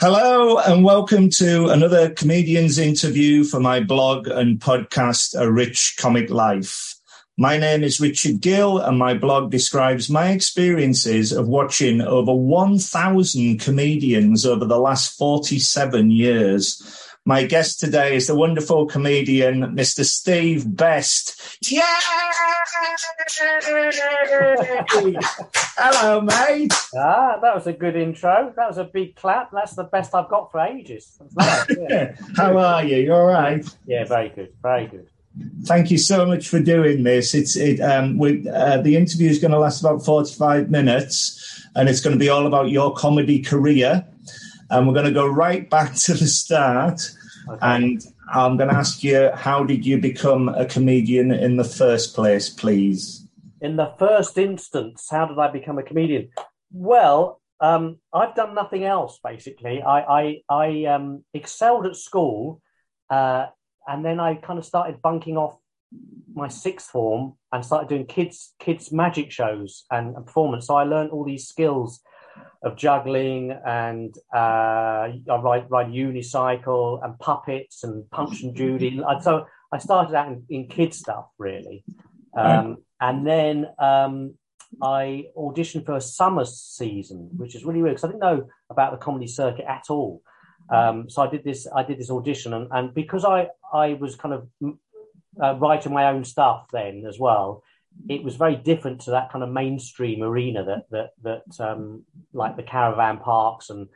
Hello and welcome to another comedian's interview for my blog and podcast, A Rich Comic Life. My name is Richard Gill and my blog describes my experiences of watching over 1,000 comedians over the last 47 years. My guest today is the wonderful comedian, Mr. Steve Best. Yeah! Hello, mate. Ah, that was a good intro. That was a big clap. That's the best I've got for ages. Nice, yeah. How are you? You all right? Yeah, very good. Very good. Thank you so much for doing this. It's it. Um, we, uh, the interview is going to last about forty-five minutes, and it's going to be all about your comedy career. And we're going to go right back to the start. Okay. And I'm going to ask you, how did you become a comedian in the first place, please? In the first instance, how did I become a comedian? Well, um, I've done nothing else basically. I I, I um, excelled at school, uh, and then I kind of started bunking off my sixth form and started doing kids kids magic shows and, and performance. So I learned all these skills of juggling and uh, I ride, ride unicycle and puppets and Punch and Judy. So I started out in, in kid stuff really, um, and then um, I auditioned for a summer season, which is really weird because I didn't know about the comedy circuit at all. Um, so I did this. I did this audition, and, and because I I was kind of uh, writing my own stuff then as well it was very different to that kind of mainstream arena that that that um, like the caravan parks and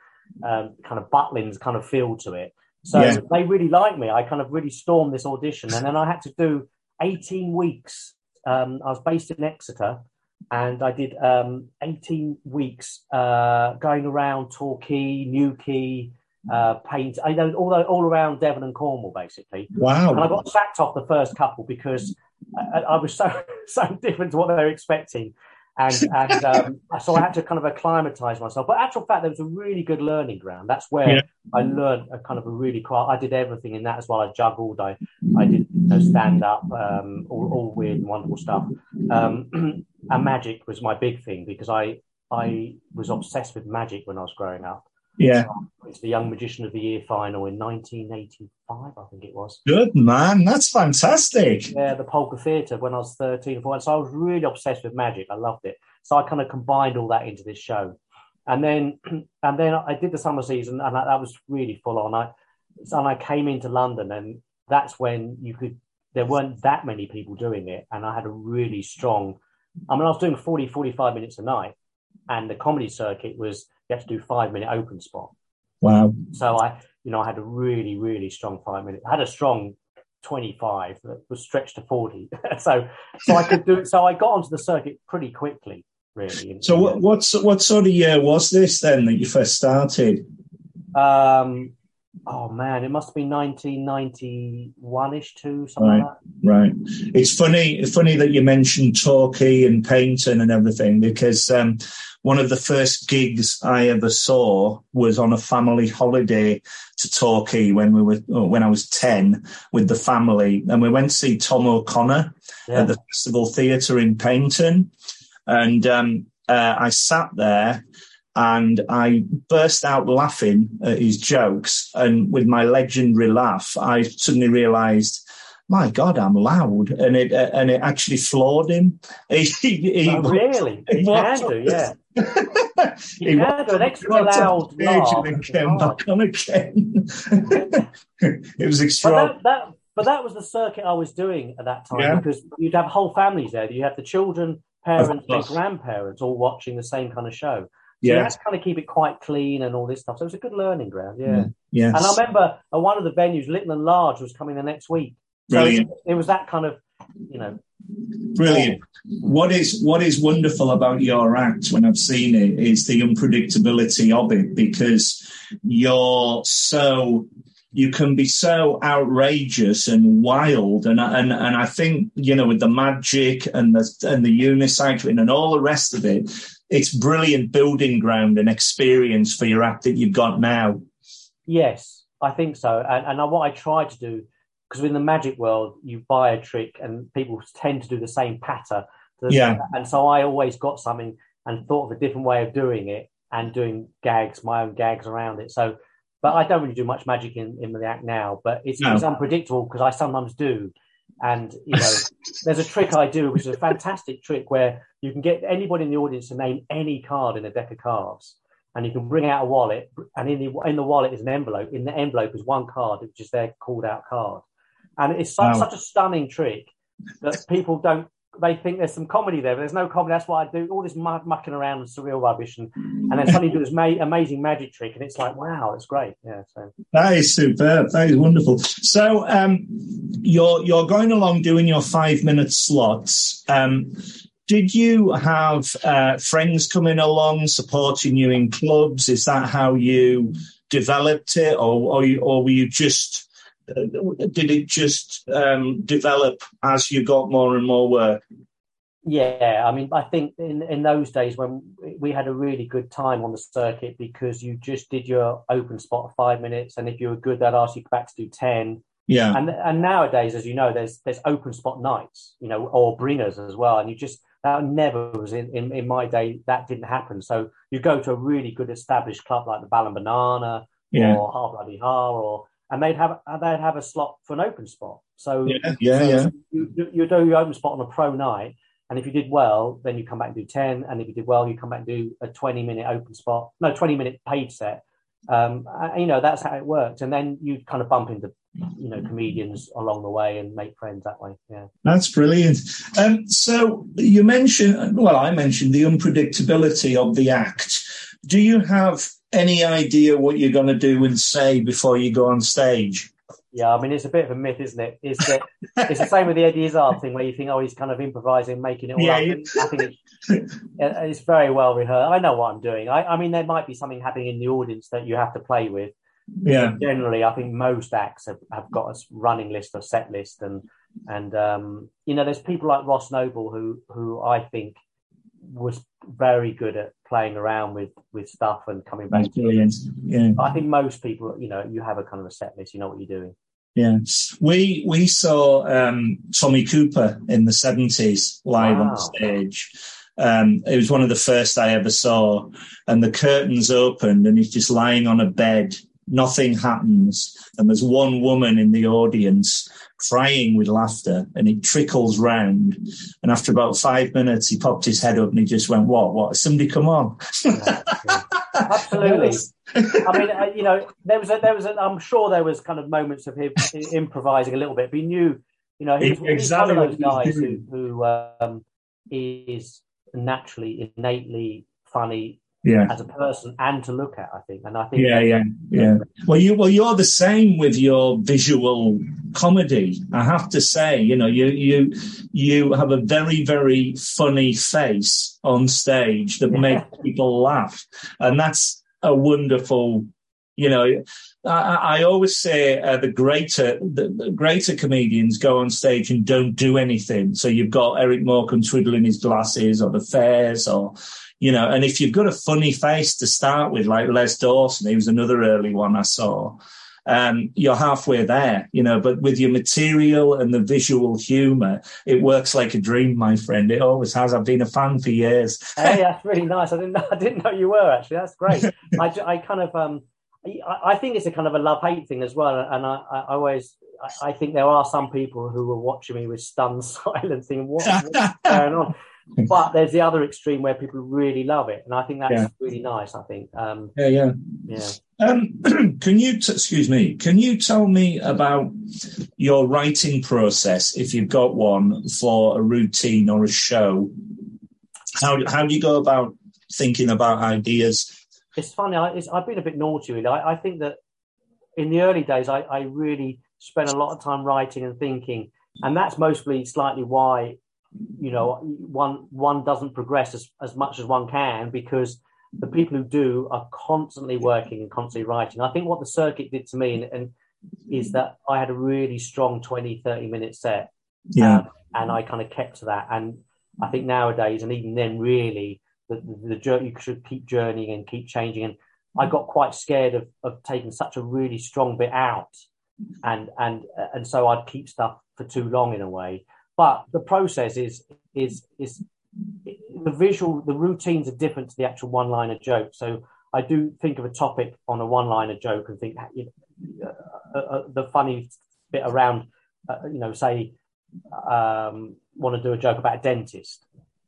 um, kind of Butlins kind of feel to it. So yeah. they really liked me. I kind of really stormed this audition, and then I had to do 18 weeks. Um, I was based in Exeter, and I did um, 18 weeks uh, going around Torquay, Newquay, uh, Paignton all all around Devon and Cornwall, basically. Wow! And I got sacked off the first couple because I, I, was so so different to what they were expecting, and and um, so I had to kind of acclimatise myself. But actual fact, there was a really good learning ground. That's where yeah. I learned a kind of a really quite. I did everything in that as well. I juggled. I I did you know, stand up, um, all, all weird and wonderful stuff. Um, and magic was my big thing because I I was obsessed with magic when I was growing up. Yeah. It's the Young Magician of the Year final in 1985, I think it was. Good, man. That's fantastic. Yeah, the Polka Theatre when I was 13 or 14. So I was really obsessed with magic. I loved it. So I kind of combined all that into this show. And then, and then I did the summer season, and that, that was really full on. I, and I came into London, and that's when you could. There weren't that many people doing it, and I had a really strong. I mean, I was doing 40, 45 minutes a night, and the comedy circuit was you have to do five minute open spot. Wow. So I, you know, I had a really, really strong five minute. I had a strong 25 that was stretched to 40. so, so I could do, it. so I got onto the circuit pretty quickly, really. So what, what's, what sort of year was this then that you first started? Um, oh man, it must have been 1991ish too, something right, like that. Right. It's funny, funny that you mentioned Torquay and Paignton and everything because, um, one of the first gigs I ever saw was on a family holiday to Torquay when we were oh, when I was ten with the family, and we went to see Tom O'Connor yeah. at the Festival Theatre in Paignton, and um, uh, I sat there and I burst out laughing at his jokes, and with my legendary laugh, I suddenly realised my God, I'm loud, and it uh, and it actually floored him. He, he, oh, really? He, he can do, yeah. he can do an extra loud laugh. And then came back on again. it was extraordinary. But that, that, but that was the circuit I was doing at that time yeah. because you'd have whole families there. You have the children, parents, and grandparents all watching the same kind of show. So yeah. you kind of keep it quite clean and all this stuff. So it was a good learning ground, yeah. Yeah. And I remember at one of the venues, Little and Large was coming the next week. Brilliant. So it was that kind of, you know. Brilliant. What is what is wonderful about your act when I've seen it is the unpredictability of it because you're so you can be so outrageous and wild and and and I think you know with the magic and the and the unicycling and all the rest of it it's brilliant building ground and experience for your act that you've got now yes I think so and and what I try to do because in the magic world, you buy a trick and people tend to do the same patter. Yeah. And so I always got something and thought of a different way of doing it and doing gags, my own gags around it. So but I don't really do much magic in, in the act now. But it's, No. it's unpredictable because I sometimes do. And you know, there's a trick I do, which is a fantastic trick where you can get anybody in the audience to name any card in a deck of cards, and you can bring out a wallet, and in the in the wallet is an envelope. In the envelope is one card, which is their called out card, and it's such, Wow. such a stunning trick that people don't. They think there's some comedy there, but there's no comedy. That's why I do all this muck, mucking around and surreal rubbish, and, and then suddenly do this ma- amazing magic trick, and it's like, wow, it's great. Yeah, so That is superb. That is wonderful. So um, you're you're going along doing your five minute slots. Um, did you have uh, friends coming along supporting you in clubs? Is that how you developed it, or or, you, or were you just did it just um, develop as you got more and more work? Yeah, I mean, I think in, in those days when we had a really good time on the circuit because you just did your open spot of five minutes, and if you were good, they'd ask you back to do ten. Yeah, And and nowadays, as you know, there's there's open spot nights, you know, or bringers as well, and you just that never was in, in, in my day. That didn't happen. So you go to a really good established club like the Balham Banana yeah, or Har Bloody Har, or and they'd have they'd have a slot for an open spot. So yeah, yeah, so yeah. You, you you do your open spot on a pro night, and if you did well, then you come back and do ten. And if you did well, you come back and do a twenty minute open spot, no, twenty minute paid set. Um, and, you know that's how it worked, and then you kind of bump into you know comedians along the way and make friends that way. Yeah. That's brilliant. Um, so you mentioned, well, I mentioned the unpredictability of the act. Do you have any idea what you're going to do and say before you go on stage? Yeah, I mean it's a bit of a myth, isn't it? It's that it's the same with the Eddie Izzard thing, where you think, oh, he's kind of improvising, making it all Yeah, up. yeah. I think it's, it's very well rehearsed. I know what I'm doing. I, I mean, there might be something happening in the audience that you have to play with. Yeah, generally, I think most acts have, have got a running list or set list, and and um, you know, there's people like Ross Noble who who I think was very good at playing around with with stuff and coming back. that's brilliant. Yeah, I think most people, you know, you have a kind of a set list. You know what you're doing. yeah. We we saw um, Tommy Cooper in the seventies live Wow. on stage. Um, it was one of the first I ever saw, and the curtains opened, and he's just lying on a bed. Nothing happens, and there's one woman in the audience crying with laughter, and it trickles round. And after about five minutes, he popped his head up and he just went, "What? What? Somebody come on?" Yeah, yeah. Absolutely. I mean, uh, you know, there was a, there was a, I'm sure there was kind of moments of him improvising a little bit, but he knew, you know, he's, he's Exactly one of those guys who, who um, is naturally, innately funny Yeah. as a person and to look at. I think, and I think, Yeah, yeah, yeah. Well, you well, you're the same with your visual comedy. I have to say, you know, you you you have a very very funny face on stage that makes people laugh, and that's a wonderful. You know, I, I always say uh, the greater the, the greater comedians go on stage and don't do anything. So you've got Eric Morecambe twiddling his glasses, or the fairs, or you know, and if you've got a funny face to start with, like Les Dawson, he was another early one I saw, um, you're halfway there, you know, but with your material and the visual humor, it works like a dream, my friend. It always has. I've been a fan for years. hey, that's really nice. I didn't know, I didn't know you were actually. That's great. I, I kind of um, I, I think it's a kind of a love hate thing as well, and I, I always I, I think there are some people who are watching me with stunned silence, thinking what, what's going on. But there's the other extreme where people really love it, and I think that's Yeah. really nice. I think, um, yeah, yeah. yeah. Um, can you, t- excuse me, can you tell me about your writing process, if you've got one, for a routine or a show? How, how do you go about thinking about ideas? it's funny. I, it's, I've been a bit naughty with it. I, I think that in the early days, I, I really spent a lot of time writing and thinking, and that's mostly slightly why you know one one doesn't progress as, as much as one can because the people who do are constantly working and constantly writing. I think what the circuit did to me and, and is that I had a really strong 20, 30 minute set. Yeah. Um, and I kind of kept to that. And I think nowadays, and even then, really, the, the, the jour- you should keep journeying and keep changing. And I got quite scared of, of taking such a really strong bit out, and and and so I'd keep stuff for too long in a way. But the process is is is the visual, the routines are different to the actual one-liner joke. So I do think of a topic on a one-liner joke and think you know, uh, uh, the funny bit around, uh, you know, say, um, want to do a joke about a dentist.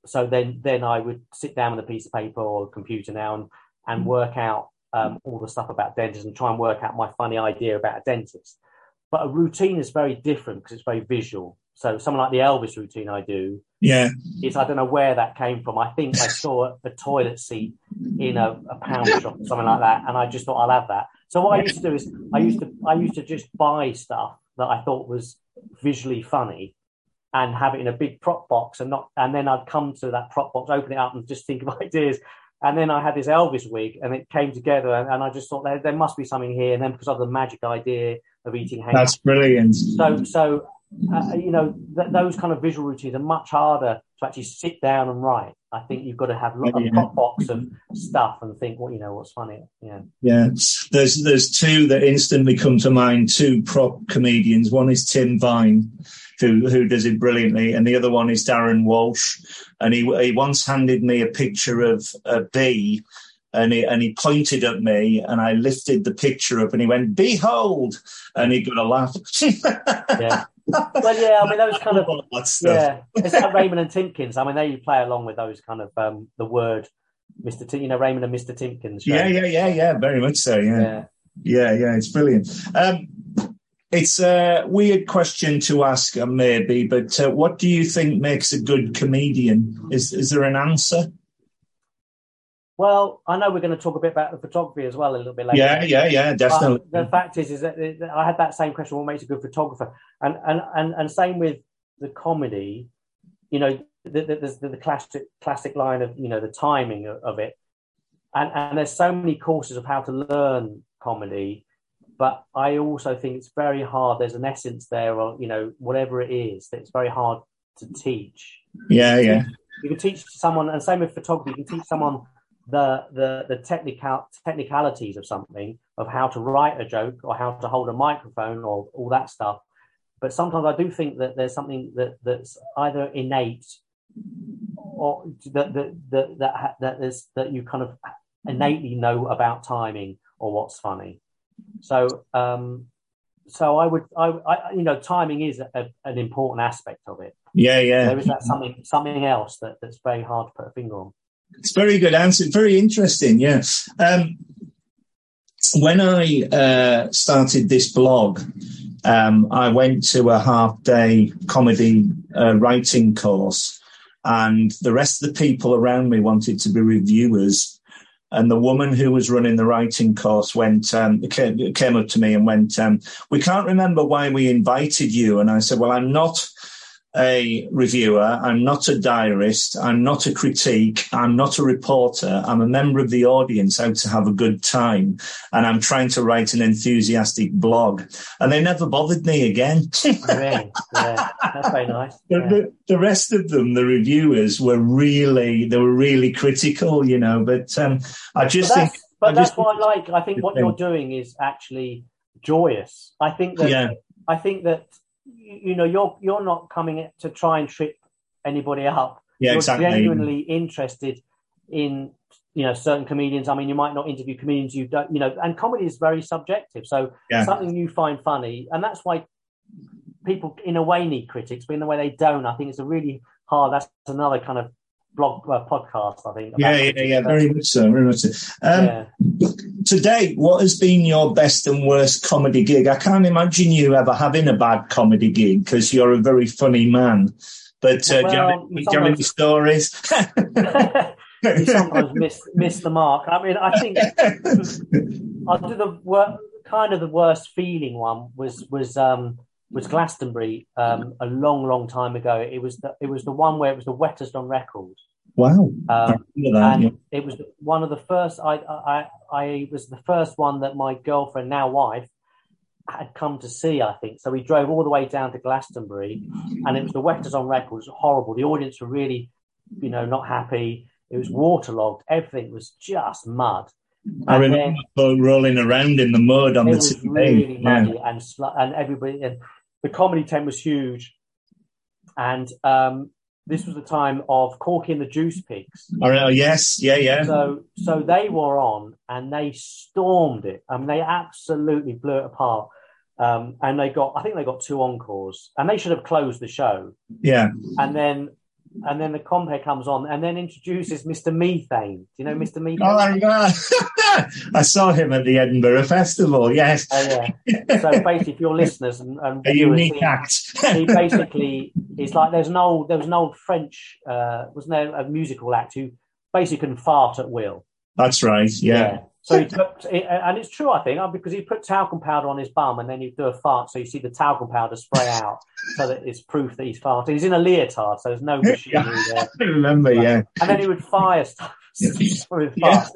So then, then I would sit down with a piece of paper or a computer now and, and work out um, all the stuff about dentists and try and work out my funny idea about a dentist. But a routine is very different because it's very visual. So something like the Elvis routine I do, yeah, is I don't know where that came from. I think I saw a toilet seat in a, a pound shop or something like that, and I just thought I'll have that. So what I used to do is I used to I used to just buy stuff that I thought was visually funny and have it in a big prop box and not and then I'd come to that prop box, open it up and just think of ideas. And then I had this Elvis wig and it came together and, and I just thought there, there must be something here. And then because of the magic idea of eating hay. That's brilliant. So so uh, you know, th- those kind of visual routines are much harder to actually sit down and write. I think you've got to have a yeah. box of stuff and think, what well, you know, what's funny. Yeah, yeah. There's there's two that instantly come to mind. Two prop comedians. One is Tim Vine, who who does it brilliantly, and the other one is Darren Walsh. And he he once handed me a picture of a bee and he, and he pointed at me and I lifted the picture up and he went, behold, and he got a laugh. yeah well, yeah, I mean those kind of yeah, it's like Raymond and Timpkins. I mean they play along with those kind of um, the word Mr. T, you know Raymond and Mr. Timpkins. Yeah, yeah, yeah, yeah, very much so. Yeah, yeah, yeah, yeah it's brilliant. Um, it's a weird question to ask, uh, maybe, but uh, what do you think makes a good comedian? Is is there an answer? Well, I know we're going to talk a bit about the photography as well a little bit later. Yeah, yeah, yeah, definitely. But the fact is, is that I had that same question: what makes a good photographer? And and and and same with the comedy. You know, there's the, the, the, classic classic line of you know the timing of, of it, and and there's so many courses of how to learn comedy, but I also think it's very hard. There's an essence there, or you know, whatever it is, that it's very hard to teach. Yeah, yeah. You can teach someone, and same with photography. You can teach someone the the the technical technicalities of something of how to write a joke or how to hold a microphone or all that stuff. But sometimes i do think that there's something that that's either innate or that that that that, that is that you kind of innately know about timing or what's funny. So um so i would i, I you know timing is a, an important aspect of it. Yeah yeah. There is that something something else that that's very hard to put a finger on it's very good answer. Very interesting. Yeah. Um, when I uh, started this blog, um, I went to a half day comedy uh, writing course, and the rest of the people around me wanted to be reviewers. And the woman who was running the writing course went um, came, came, up to me and went, um, "We can't remember why we invited you." And I said, "Well, I'm not." A reviewer. I'm not a diarist. I'm not a critique. I'm not a reporter. I'm a member of the audience out to have a good time. And I'm trying to write an enthusiastic blog. And they never bothered me again. yeah, that's very nice. The, yeah. the, the, rest of them, the reviewers were really, they were really critical, you know, but um, I just but think. But I that's just, what I like. I think what you're doing is actually joyous. I think that, yeah. I think that you know you're you're not coming to try and trip anybody up. Yeah, you're exactly. genuinely interested in you know certain comedians. I mean, you might not interview comedians you don't you know, and comedy is very subjective. So yeah. something you find funny, and that's why people in a way need critics, but in a way they don't. I think it's a really hard. That's another kind of blog uh, podcast. I think. Yeah, yeah, yeah, very much so, very much so. Um, yeah. To date, what has been your best and worst comedy gig? I can't imagine you ever having a bad comedy gig because you're a very funny man. But uh, well, do, you have, do you have any stories? you sometimes miss miss the mark. I mean, I think I'll do the wor- kind of the worst feeling one was was um, was Glastonbury um, a long, long time ago. It was the it was the one where it was the wettest on record. Wow! Um, and yeah. it was one of the first. I, I I was the first one that my girlfriend, now wife, had come to see. I think so. We drove all the way down to Glastonbury, and it was the wettest on record. It was horrible. The audience were really, you know, not happy. It was waterlogged. Everything was just mud. I remember then, rolling around in the mud on the TV. Really muddy yeah. and and everybody and the comedy tent was huge, and um, this was the time of Corky and the Juice Pigs. Oh, yes, yeah, yeah. So, so they were on and they stormed it. I mean, they absolutely blew it apart. Um, and they got, I think they got two encores, and they should have closed the show. Yeah. And then, and then the compere comes on, and then introduces Mr. Methane. Do you know Mr. Methane? Oh, I, I saw him at the Edinburgh Festival. Yes. Oh, yeah. So basically, if you're listeners and, and A unique he- act. he basically is like there's an old there was an old French uh, wasn't there a musical act who basically can fart at will. That's right. Yeah. So he took, and it's true, I think, uh, because he put talcum powder on his bum and then he'd do a fart, so you see the talcum powder spray out, so that it's proof that he's farting. He's in a leotard, so there's no machinery there. I remember. Yeah. And then he would fire stuff Yeah.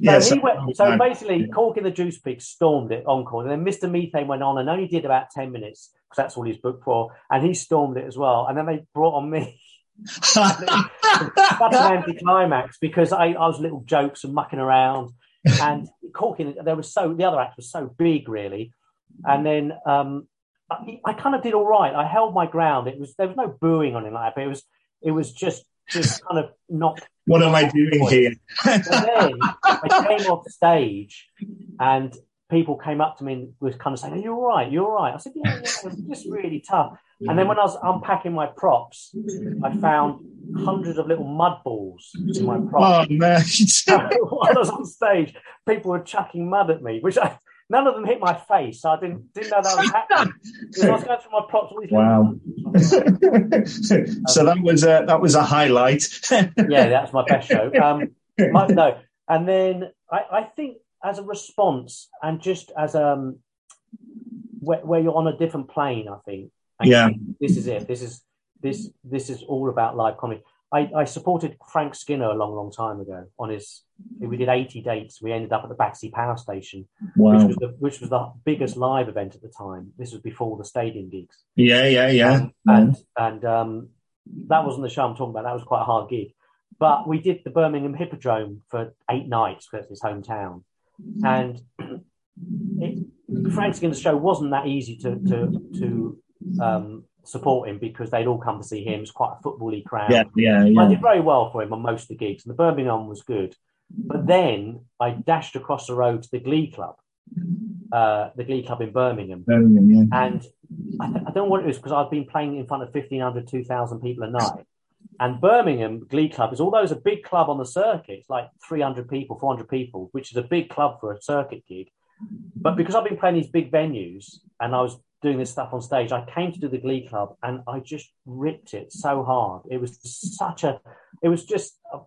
yes. So, he went, so basically, Cork and the Juice Pig stormed it encore, and then Mr. Methane went on and only did about ten minutes because that's all he's booked for, and he stormed it as well. And then they brought on me. That's an anticlimax because I, I was little jokes and mucking around, and Corkin there was so the other act was so big really, and then um, I, I kind of did all right. I held my ground. It was there was no booing on it like that, but it was it was just just kind of not what am I doing here? then I came off stage and people came up to me and was kind of saying, Are you all right? You're all right. I said, Yeah, yeah, it was just really tough. And then when I was unpacking my props, I found hundreds of little mud balls in my props. Oh props. man. While I was on stage, people were chucking mud at me, which I none of them hit my face, so I didn't didn't know that was happening. Because I was going through my props, all these Wow. mud- so that was a that was a highlight. yeah, that's my best show. Um, my, no, and then I, I think as a response and just as um, where, where you're on a different plane, I think. And Yeah. this is it. This is this this is all about live comedy. I, I supported Frank Skinner a long, long time ago on his. We did 80 dates. We ended up at the Battersea Power Station, which was the which was the biggest live event at the time. This was before the stadium gigs. Yeah, yeah, yeah. Um, and and um, that wasn't the show I'm talking about. That was quite a hard gig. But we did the Birmingham Hippodrome for eight nights because it's his hometown. And it, Frank Skinner's show wasn't that easy to to to um, support him because they'd all come to see him. It was quite a footbally crowd. Yeah, yeah, I did very well for him on most of the gigs, and the Birmingham was good. But then I dashed across the road to the Glee Club, uh, the Glee Club in Birmingham, Birmingham, yeah. and I, th- I don't know what it was because I've been playing in front of 1,500, 2,000 people a night. And Birmingham Glee Club is, although it's a big club on the circuit, it's like 300 people, 400 people, which is a big club for a circuit gig. But because I've been playing these big venues and I was doing this stuff on stage, I came to do the Glee Club and I just ripped it so hard. It was such a, it was just, uh,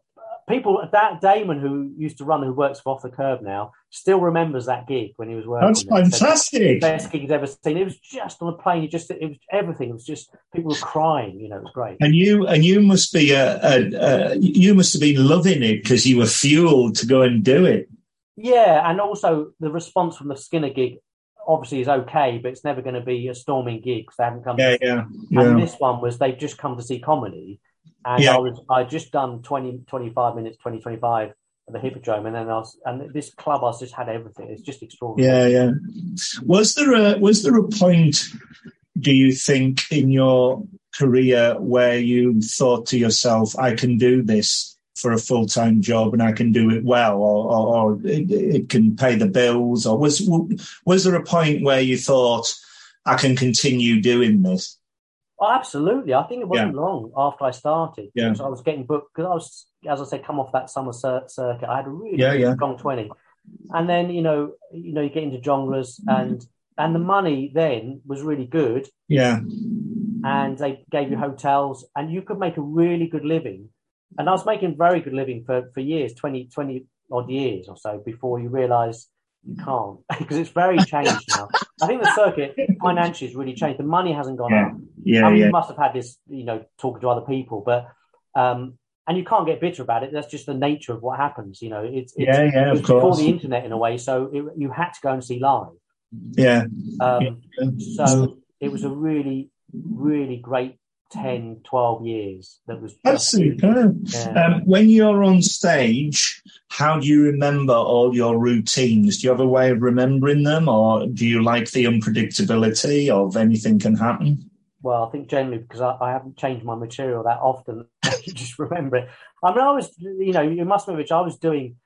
people, that Damon who used to run, who works for Off the Kerb now, still remembers that gig when he was working. That's fantastic. best gig he's ever seen. It was just on the plane. It just it was everything. It was just people were crying. You know, it was great. And you and you must be a, a, a you must have been loving it because you were fueled to go and do it. Yeah, and also the response from the Skinner gig obviously is okay, but it's never going to be a storming gig because they haven't come. Yeah, to yeah, And yeah. this one was they've just come to see comedy, and Yeah. I was I just done 20, 25 minutes, 20, 25 at the Hippodrome, and then I was and this club I just had everything. It's just extraordinary. Yeah, yeah. Was there a was there a point? Do you think in your career where you thought to yourself, "I can do this for a full time job and I can do it well, or, or, or it, it can pay the bills"? Or was was there a point where you thought, "I can continue doing this"? Oh, absolutely. I think it wasn't long after I started. Yeah. I was getting booked because I was, as I said, come off that summer cir- circuit. I had a really Yeah, yeah. strong twenty, and then you know, you know, you get into Jongleurs, and and the money then was really good, Yeah, and they gave you hotels, and you could make a really good living. And I was making very good living for for years, 20, 20 odd years or so, before you realise you can't because it's very changed now. I think the circuit financially has really changed. The money hasn't gone Yeah. up. yeah, I mean, yeah. you must have had this, you know, talking to other people, but um, and you can't get bitter about it. That's just the nature of what happens. You know, it's, it's Yeah, yeah, it was of before course. the internet in a way, so it, you had to go and see live. Yeah, Um, yeah. so it was a really, really great 10, 12 years. That was That's just, superb. yeah. Um, when you're on stage, how do you remember all your routines? Do you have a way of remembering them, or do you like the unpredictability of anything can happen? well, I think generally because I, I haven't changed my material that often, you just remember it. I mean, I was, you know, you must remember, I was doing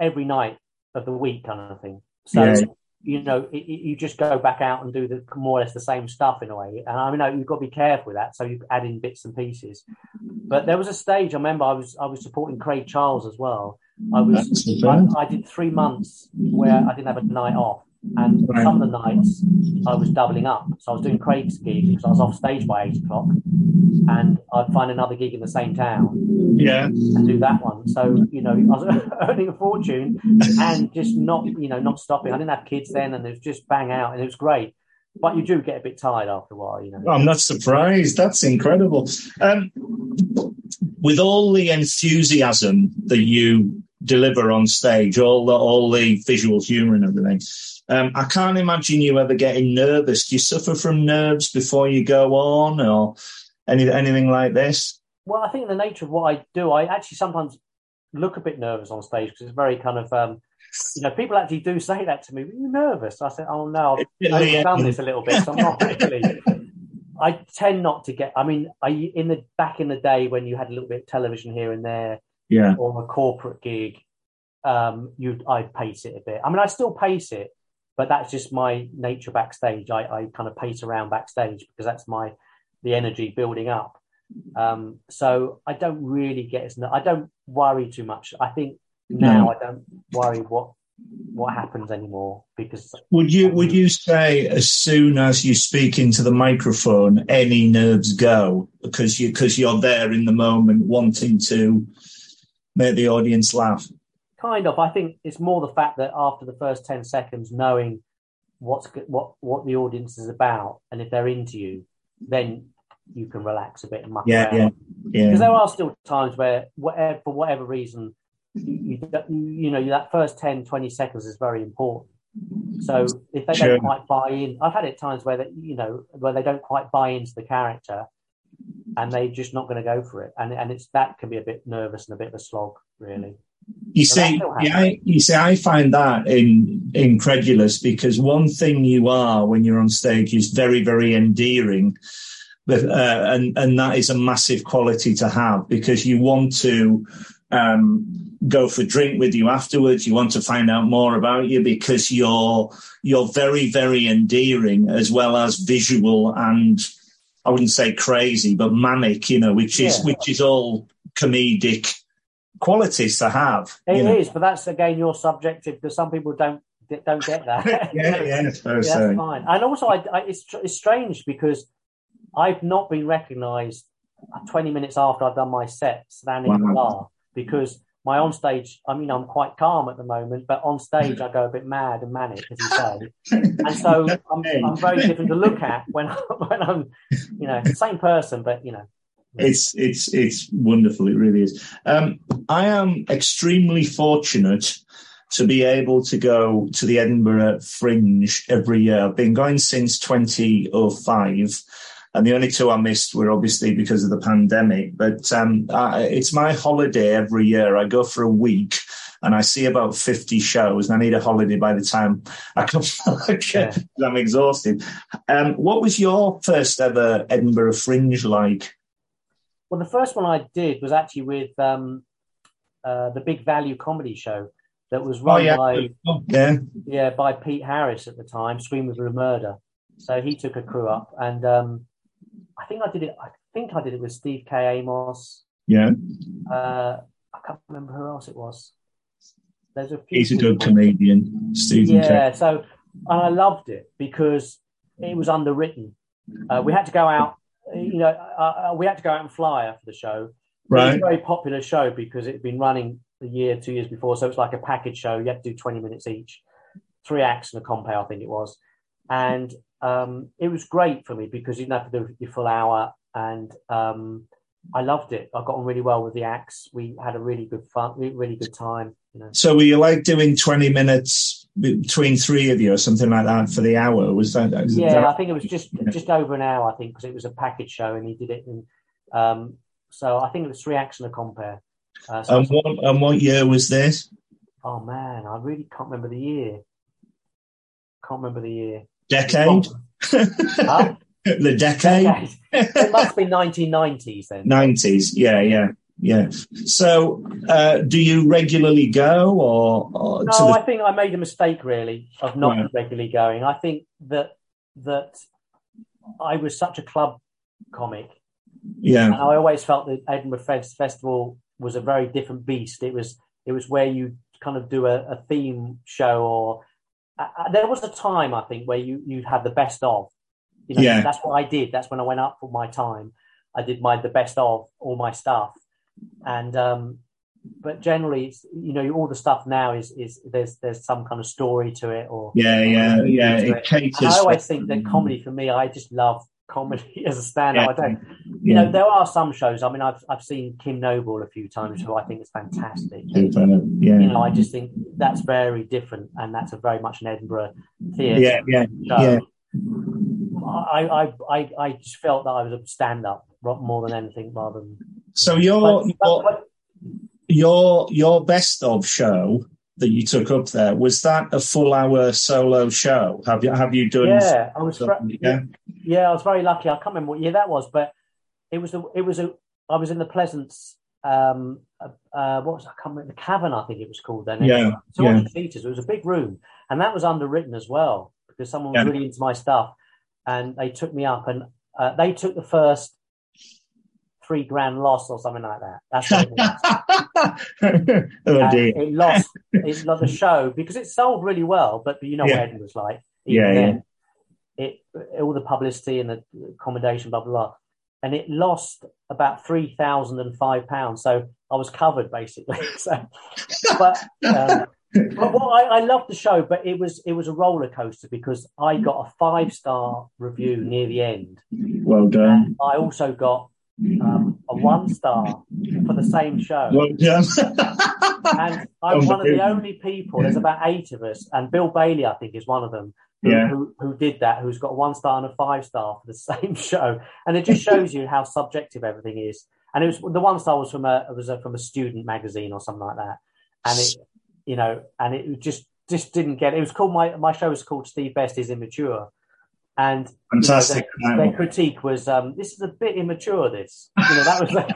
every night of the week kind of thing. So, yeah. You know, it, you just go back out and do the more or less the same stuff in a way. And I mean, you've got to be careful with that. So you add in bits and pieces. But there was a stage. I remember I was I was supporting Craig Charles as well. I was I, I did three months where I didn't have a night off and right. some of the nights I was doubling up. So I was doing Craig's gig because I was off stage by eight o'clock, and I'd find another gig in the same town. Yeah. And do that one. So you know, I was earning a fortune and just not you know not stopping. I didn't have kids then, and it was just bang out, and it was great. But you do get a bit tired after a while, you know. I'm not surprised. That's incredible. Um, with all the enthusiasm that you deliver on stage, all the all the visual humour and everything. Um, I can't imagine you ever getting nervous. Do you suffer from nerves before you go on, or any, anything like this? Well, I think the nature of what I do, I actually sometimes look a bit nervous on stage because it's very kind of, um, you know, people actually do say that to me. Are you nervous? I said, oh no, I've overcome this a little bit. So I'm not really. I tend not to get. I mean, I in the back in the day when you had a little bit of television here and there, yeah, or a corporate gig, um, you I'd pace it a bit. I mean, I still pace it, but that's just my nature backstage. I, I kind of pace around backstage because that's my the energy building up. Um, so I don't really get as I don't worry too much. I think now no. I don't worry what what happens anymore because would you would you say as soon as you speak into the microphone any nerves go because you because you're there in the moment wanting to make the audience laugh kind of. I think it's more the fact that after the first ten seconds, knowing what's what what the audience is about, and if they're into you, then you can relax a bit and muck yeah, around. Yeah, yeah. Because there are still times where, whatever, for whatever reason, you, you, you know that first 10, 20 seconds is very important. So if they sure. don't quite buy in, I've had it times where they, you know, where they don't quite buy into the character, and they're just not going to go for it, and and it's that can be a bit nervous and a bit of a slog, really. You see, yeah, I, you see, I find that in, incredulous because one thing you are when you're on stage is very, very endearing. But, uh, and, and that is a massive quality to have because you want to, um, go for a drink with you afterwards. You want to find out more about you because you're, you're very, very endearing as well as visual and I wouldn't say crazy, but manic, you know, which is, yeah. which is all comedic qualities to have. It is, know. but that's again your subjective because some people don't don't get that. yeah, yeah, that's fine. And also, I, I, it's it's strange because I've not been recognised 20 minutes after I've done my set standing wow. in the bar because my on stage, I mean, I'm quite calm at the moment, but on stage I go a bit mad and manic, as you say. and so I'm, I'm very different to look at when, when I'm, you know, same person, but, you know, it's it's it's wonderful. It really is. Um, I am extremely fortunate to be able to go to the Edinburgh Fringe every year. I've been going since 2005. And the only two I missed were obviously because of the pandemic. But um, I, it's my holiday every year. I go for a week and I see about 50 shows and I need a holiday by the time I come back. Yeah. I'm exhausted. Um, what was your first ever Edinburgh Fringe like? Well, the first one I did was actually with um, uh, the Big Value comedy show that was run oh, yeah. by yeah. yeah by Pete Harris at the time, Screaming Blue Murder. So he took a crew up, and um, I think I did it. I think I did it with Steve K. Amos. Yeah. Uh, I can't remember who else it was. There's a few. He's a good comedian, Steve. Yeah. K. So I loved it because it was underwritten. Uh, we had to go out you know, uh, we had to go out and fly after the show. Right. It was a very popular show because it had been running a year, two years before. So it's like a package show. You had to do 20 minutes each, three acts and a compere, I think it was. And um, it was great for me because you didn't have to do your full hour. And um, I loved it. I got on really well with the acts. We had a really good fun, really good time. You know. So were you like doing 20 minutes between three of you or something like that for the hour? Was that? Was yeah, that, I think it was just just over an hour. I think because it was a package show and he did it. In, um, so I think it was three acts and a compere. Uh, so and what and what year was this? Oh man, I really can't remember the year. Can't remember the year. Decade. huh? the decade. decade. it must be 1990s then. 90s, yeah, yeah. Yeah. So, uh, do you regularly go, or, or no? The... I think I made a mistake really of not right. regularly going. I think that that I was such a club comic. Yeah. And I always felt that Edinburgh Festival was a very different beast. It was it was where you kind of do a, a theme show, or uh, uh there was a time I think where you you'd have the best of. You know, yeah. that's what I did. That's when I went up for my time. I did my the best of all my stuff and um, but generally, you know, all the stuff now is is there's there's some kind of story to it, or yeah, yeah, yeah. It, it caters. And I always think that comedy for me, I just love comedy as a stand-up. Yeah. I don't, you yeah. know, there are some shows. I mean, I've I've seen Kim Noble a few times, who I think is fantastic. Super, yeah. You know, I just think that's very different, and that's a very much an Edinburgh theatre. Yeah, yeah, show. yeah. I, I, I, I just felt that I was a stand-up more than anything, rather than so your your, your your best of show that you took up there was that a full hour solo show? Have you have you done? Yeah, I was. yeah? yeah, I was very lucky. I can't remember what year that was, but it was a, it was a. I was in the Pleasance. Um, uh, what was I can't remember the Cavern? I think it was called then. Yeah, two hundred yeah. seaters. It was a big room, and that was underwritten as well because someone was yeah. really into my stuff, and they took me up, and uh, they took the first three grand loss or something like that. That's it oh. It lost, it lost the show because it sold really well, but you know yeah. what Ed was like. Yeah, then, yeah. It, all the publicity and the accommodation, blah, blah, blah. And it lost about three thousand and five pounds. So I was covered basically. so, but, um, but what I, I loved the show, but it was it was a roller coaster because I got a five star review near the end. Well done. I also got um, a one star for the same show. Well, yeah. and I'm one of the only people, there's about eight of us, and Bill Bailey, I think, is one of them. Who, yeah. who, who did that, who's got a one star and a five star for the same show. And it just shows you how subjective everything is. And it was the one star was from a was a, from a student magazine or something like that. And it you know, and it just just didn't get it was called my my show was called Steve Best is Immature. And fantastic. You know, their, their, critique was, um, "This is a bit immature." This, you know, that was like,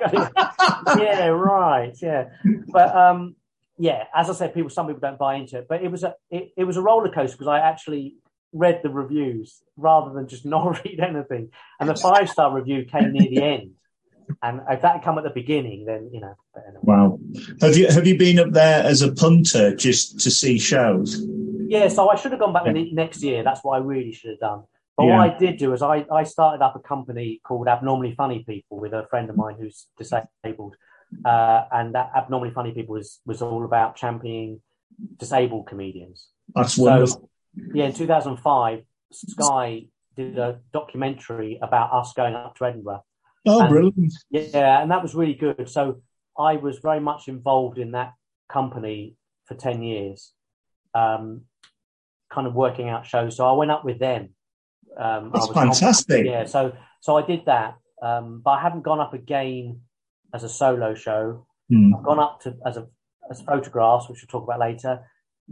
yeah, right, yeah. But um, yeah, as I said, people, some people don't buy into it, but it was a, it, it was a roller coaster because I actually read the reviews rather than just not read anything. And the five star review came near the end. And if that had come at the beginning, then you know. Wow. Have you have you been up there as a punter just to see shows? Yeah, so I should have gone back yeah. next year. That's what I really should have done. But yeah. what I did do is I, I started up a company called Abnormally Funny People with a friend of mine who's disabled. Uh, and that Abnormally Funny People was, was all about championing disabled comedians. That's wonderful. So, yeah, in 2005, Sky did a documentary about us going up to Edinburgh. Oh, and, brilliant. Yeah, and that was really good. So I was very much involved in that company for 10 years, um, kind of working out shows. So I went up with them um, That's fantastic. Yeah, so so I did that, um, but I haven't gone up again as a solo show. Mm. I've gone up to as a as photographs, which we'll talk about later,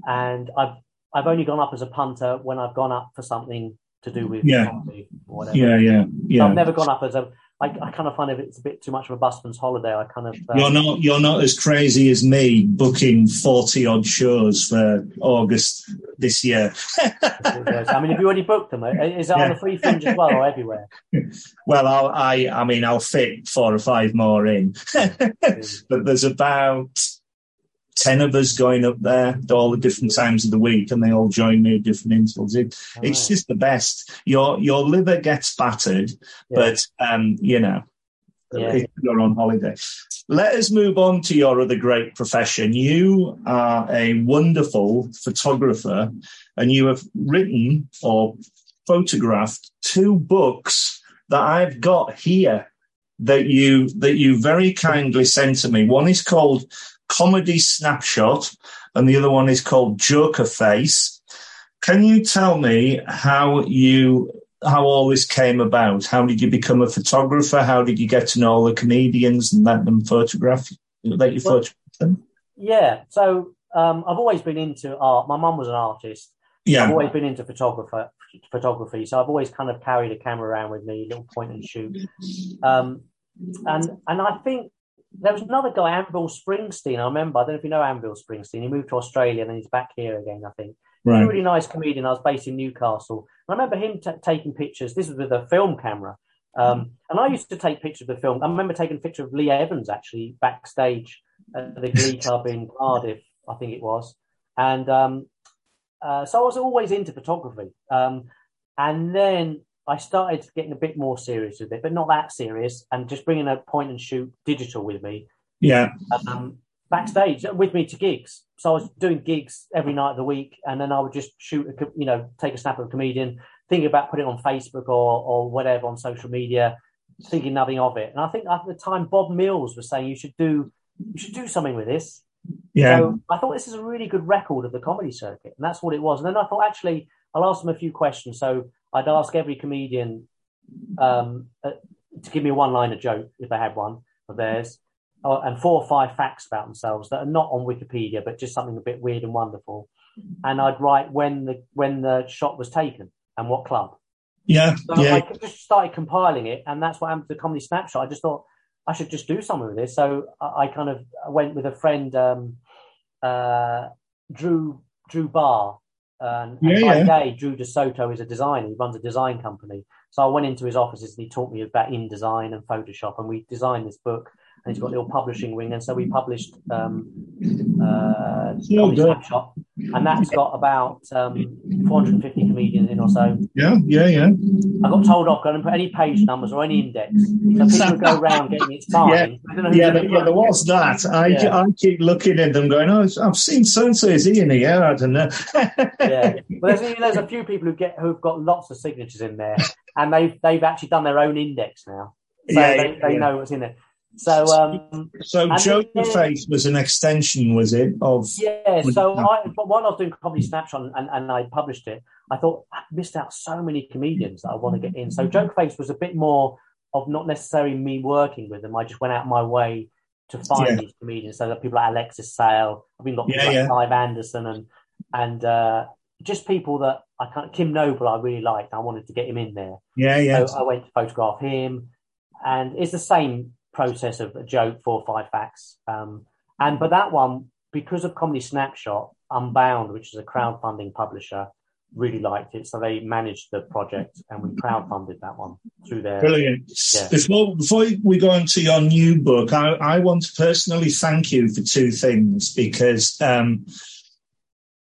and I've I've only gone up as a punter when I've gone up for something to do with yeah, yeah, yeah, yeah. So I've never gone up as a I, I, kind of find if it's a bit too much of a busman's holiday, I kind of um, you're not you're not as crazy as me booking forty odd shows for August this year. I mean, have you already booked them? Is that yeah. on the free fringe as well, or everywhere? Well, I'll, I I mean, I'll fit four or five more in, but there's about 10 of us going up there at all the different times of the week and they all join me at different intervals. It, it's just the best. Your, your liver gets battered, yeah. but, um, you know, yeah. you're on holiday. Let us move on to your other great profession. You are a wonderful photographer and you have written or photographed two books that I've got here that you that you very kindly sent to me. One is called Comedy Snapshot, and the other one is called Joker Face. Can you tell me how you how all this came about? How did you become a photographer? How did you get to know all the comedians and let them photograph let you well, photograph them? Yeah, so um, I've always been into art. My mum was an artist. Yeah, I've always been into photographer photography, so I've always kind of carried a camera around with me, little point and shoot. Um, and and I think there was another guy, Anvil Springsteen. I remember. I don't know if you know Anvil Springsteen. He moved to Australia and then he's back here again. I think. Right. really nice comedian. I was based in Newcastle. I remember him t- taking pictures. This was with a film camera. Um, and I used to take pictures of the film. I remember taking a picture of Lee Evans actually backstage at the Glee Club in Cardiff, I think it was. And um, uh, so I was always into photography. Um, and then I started getting a bit more serious with it, but not that serious, and just bringing a point and shoot digital with me. Yeah. Um, backstage with me to gigs. So I was doing gigs every night of the week, and then I would just shoot, a, you know, take a snap of a comedian, thinking about putting it on Facebook or or whatever on social media, thinking nothing of it. And I think at the time Bob Mills was saying you should do you should do something with this. Yeah. So I thought this is a really good record of the comedy circuit, and that's what it was. And then I thought actually I'll ask them a few questions. So I'd ask every comedian um, uh, to give me a one-liner joke if they had one of theirs, uh, and four or five facts about themselves that are not on Wikipedia, but just something a bit weird and wonderful. And I'd write when the when the shot was taken and what club. Yeah, so yeah. I just started compiling it, and that's what happened to the comedy snapshot. I just thought I should just do something with this. So I, I kind of went with a friend, um, uh, Drew Drew Barr, Um, and, yeah, and by yeah. day, Drew DeSoto is a designer. He runs a design company. So I went into his offices and he taught me about InDesign and Photoshop, and we designed this book and he's got a little publishing wing. And so we published um, uh, Snapshot, and that's got about um, 450 comedians in or so. Yeah, yeah, yeah. I got told off, going to put any page numbers or any index. So people go around getting it fine. Yeah, yeah, there, yeah, there was that. I, yeah. I keep looking at them going, oh, I've seen so and so. Is he in here? I don't know. yeah, well, there's, there's a few people who get who've got lots of signatures in there, and they've they've actually done their own index now. So yeah, they, they know what's in there. So, um, so then, Face was an extension, was it? Of yeah. So, I, while I was doing Comedy Snapshot and, and I published it, I thought I missed out so many comedians that I want to get in. So, Joker Face was a bit more of not necessarily me working with them. I just went out my way to find yeah. these comedians. So, people like Alexei Sayle, I've been got people yeah, like yeah. Clive Anderson, and and uh, just people that I kind of Kim Noble I really liked. I wanted to get him in there. Yeah, yeah. So I went to photograph him, and it's the same process of a joke, four or five facts. Um, and but that one, because of Comedy Snapshot, Unbound, which is a crowdfunding publisher, really liked it. So they managed the project and we crowdfunded that one through their. Brilliant. Yeah. Before, before we go into your new book, I, I want to personally thank you for two things because um,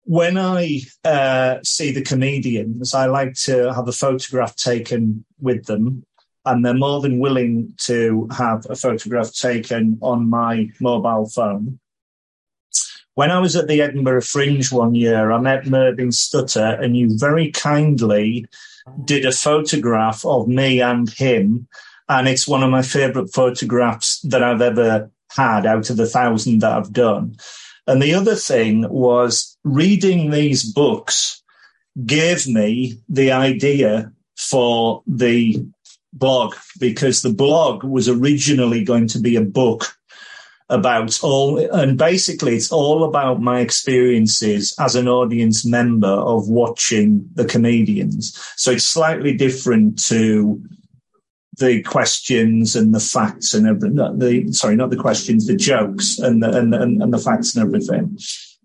when I uh, see the comedians, I like to have a photograph taken with them and they're more than willing to have a photograph taken on my mobile phone. When I was at the Edinburgh Fringe one year, I met Mervyn Stutter, and you very kindly did a photograph of me and him. And it's one of my favorite photographs that I've ever had out of the thousand that I've done. And the other thing was reading these books gave me the idea for the blog because the blog was originally going to be a book about all, and basically it's all about my experiences as an audience member of watching the comedians. So it's slightly different to the questions and the facts and everything. The sorry, not the questions, the jokes and the, and, and, and the facts and everything.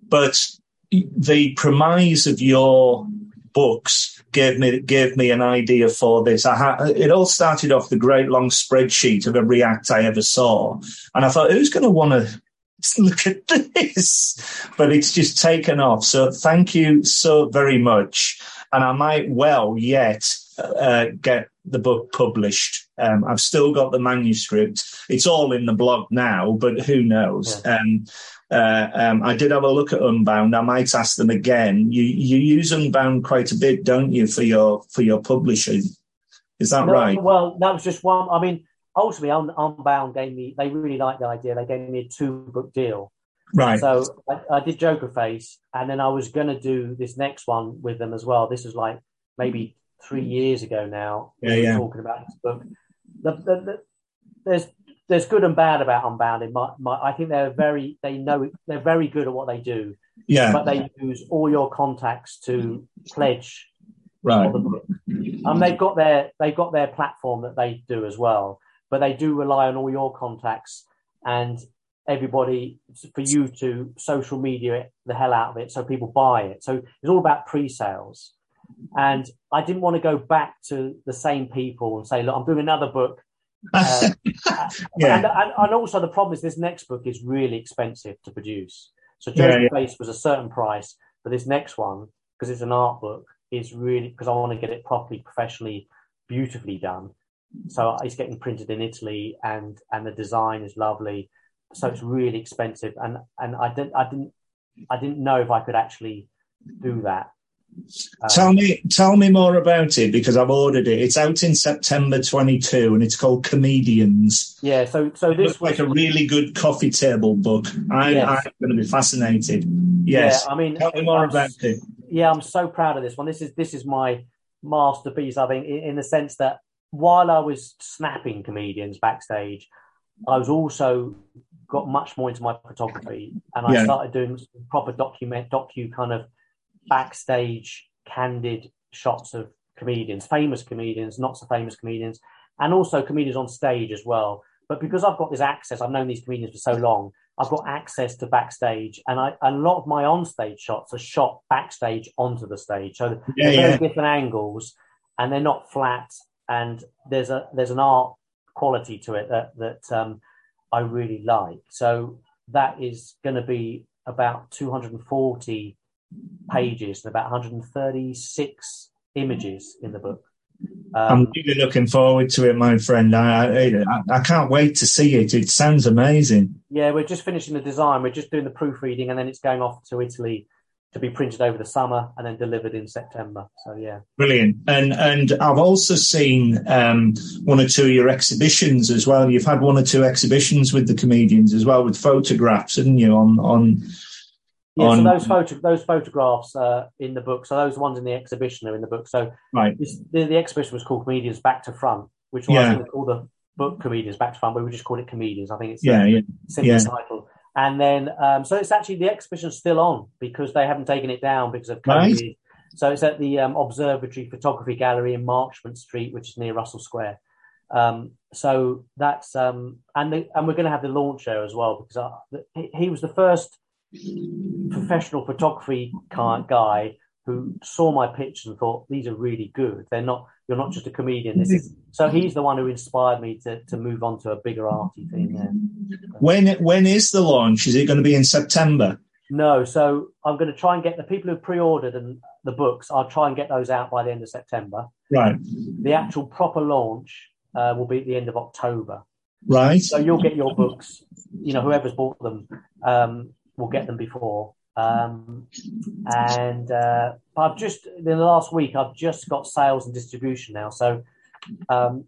But the premise of your books gave me gave me an idea for this. I had, it all started off the great long spreadsheet of every act I ever saw, and I thought, who's going to want to look at this? But it's just taken off. So thank you so very much, and I might well yet uh, get the book published. Um, I've still got the manuscript. It's all in the blog now, but who knows? Yeah. Um, uh, um, I did have a look at Unbound. I might ask them again. You you use Unbound quite a bit, don't you, for your for your publishing? Is that no, right? Well, that was just one. I mean, ultimately, Unbound gave me. They really liked the idea. They gave me a two book deal. Right. So I, I did Joker Face, and then I was going to do this next one with them as well. This was like maybe three years ago now. Yeah, yeah. Talking about this book. The, the, the, there's there's good and bad about Unbound. In my, my, I think they're very they know they're very good at what they do. Yeah. But they use all your contacts to pledge right. Um, they've got their they've got their platform that they do as well, but they do rely on all your contacts and everybody for you to social media the hell out of it so people buy it. So it's all about pre-sales. And I didn't want to go back to the same people and say, look, I'm doing another book. Uh, yeah. and, and, and, also the problem is this next book is really expensive to produce. So Joe's yeah, yeah. was a certain price, but this next one, because it's an art book, is really because I want to get it properly, professionally, beautifully done. So it's getting printed in Italy, and and the design is lovely. So it's really expensive, and and I didn't I didn't I didn't know if I could actually do that. Um, tell me, tell me more about it because I've ordered it. It's out in September 22, and it's called Comedians. Yeah, so so this looks was, like a really good coffee table book. I, yes. I'm going to be fascinated. Yes, yeah, I mean, tell me more I'm, about it. Yeah, I'm so proud of this one. This is this is my masterpiece. I think in, in the sense that while I was snapping comedians backstage, I was also got much more into my photography, and I yeah. started doing proper document docu kind of backstage candid shots of comedians, famous comedians, not so famous comedians, and also comedians on stage as well. But because I've got this access, I've known these comedians for so long. I've got access to backstage, and I, a lot of my on-stage shots are shot backstage onto the stage, so yeah, they're very different angles, and they're not flat. And there's a there's an art quality to it that that um, I really like. So that is going to be about 240 pages and about 136 images in the book. Um, I'm really looking forward to it, my friend. I, I, I can't wait to see it. It sounds amazing. Yeah, we're just finishing the design. We're just doing the proofreading, and then it's going off to Italy to be printed over the summer and then delivered in September. So yeah, brilliant. And and I've also seen um, one or two of your exhibitions as well. You've had one or two exhibitions with the comedians as well, with photographs, haven't you? On on yeah, on... so those photo those photographs uh, in the book. So those ones in the exhibition are in the book. So right, this, the, the exhibition was called Comedians Back to Front, which was yeah. called the book Comedians Back to Front, but we just called it Comedians. I think it's yeah, yeah, simple yeah. title. And then, um, so it's actually the exhibition's still on because they haven't taken it down because of COVID. Right. So it's at the um, Observatory Photography Gallery in Marchmont Street, which is near Russell Square. Um, so that's um, and the, and we're going to have the launch there as well because I, he, he was the first professional photography guy who saw my pictures and thought these are really good. They're not. You're not just a comedian. This is so. He's the one who inspired me to to move on to a bigger arty thing. Yeah. When when is the launch? Is it going to be in September? No. So I'm going to try and get the people who pre-ordered and the books. I'll try and get those out by the end of September. Right. The actual proper launch uh, will be at the end of October. Right. So you'll get your books. You know, whoever's bought them. Um, will get them before. Um, and uh, I've just in the last week I've just got sales and distribution now, so um,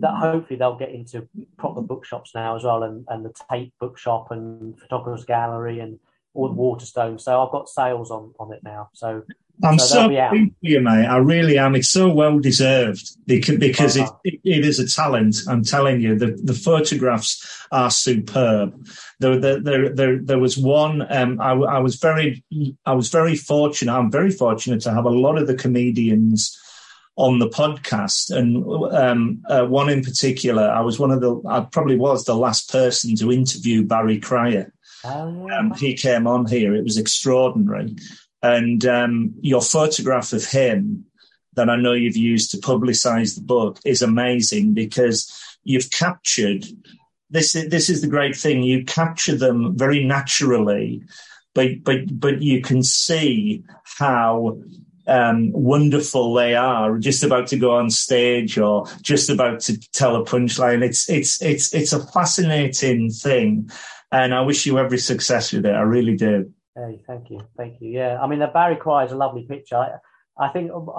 that hopefully they'll get into proper bookshops now as well, and, and the Tate bookshop and Photographers Gallery and all the Waterstone. So I've got sales on on it now. So I'm so, so for you, mate. I really am. It's so well deserved because, uh-huh. it, it is a talent. I'm telling you, the, the photographs are superb. There, there, there, there, was one. Um, I, I was very, I was very fortunate. I'm very fortunate to have a lot of the comedians on the podcast, and um, uh, one in particular. I was one of the. I probably was the last person to interview Barry Cryer. Oh, um, he came on here. It was extraordinary. And um, your photograph of him that I know you've used to publicize the book is amazing because you've captured this. This is the great thing. You capture them very naturally, but but but you can see how um, wonderful they are, just about to go on stage or just about to tell a punchline. It's it's it's it's a fascinating thing, and I wish you every success with it. I really do. Hey, thank you, thank you. Yeah, I mean, the Barry Cryer is a lovely picture. I, I think um,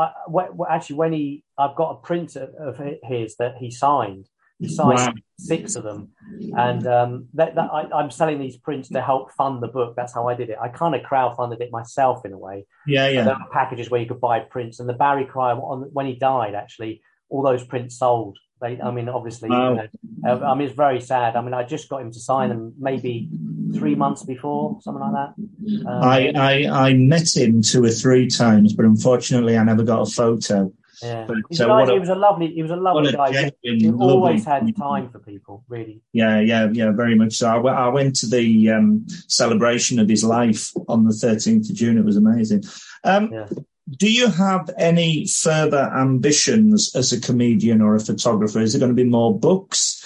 actually when he, I've got a print of his that he signed. He signed wow. six of them, and um, that, that I, am selling these prints to help fund the book. That's how I did it. I kind of crowdfunded it myself in a way. Yeah, yeah. there were packages where you could buy prints, and the Barry Cryer when he died, actually, all those prints sold. They, I mean, obviously, you know, I mean, it's very sad. I mean, I just got him to sign them maybe three months before, something like that. Um, I, I I met him two or three times, but unfortunately, I never got a photo. Yeah, but, uh, nice, he was a lovely, he was a lovely a guy. He always had time for people, really. Yeah, yeah, yeah, very much so. I, I went to the um, celebration of his life on the 13th of June. It was amazing. Um, yeah. Do you have any further ambitions as a comedian or a photographer? Is it going to be more books?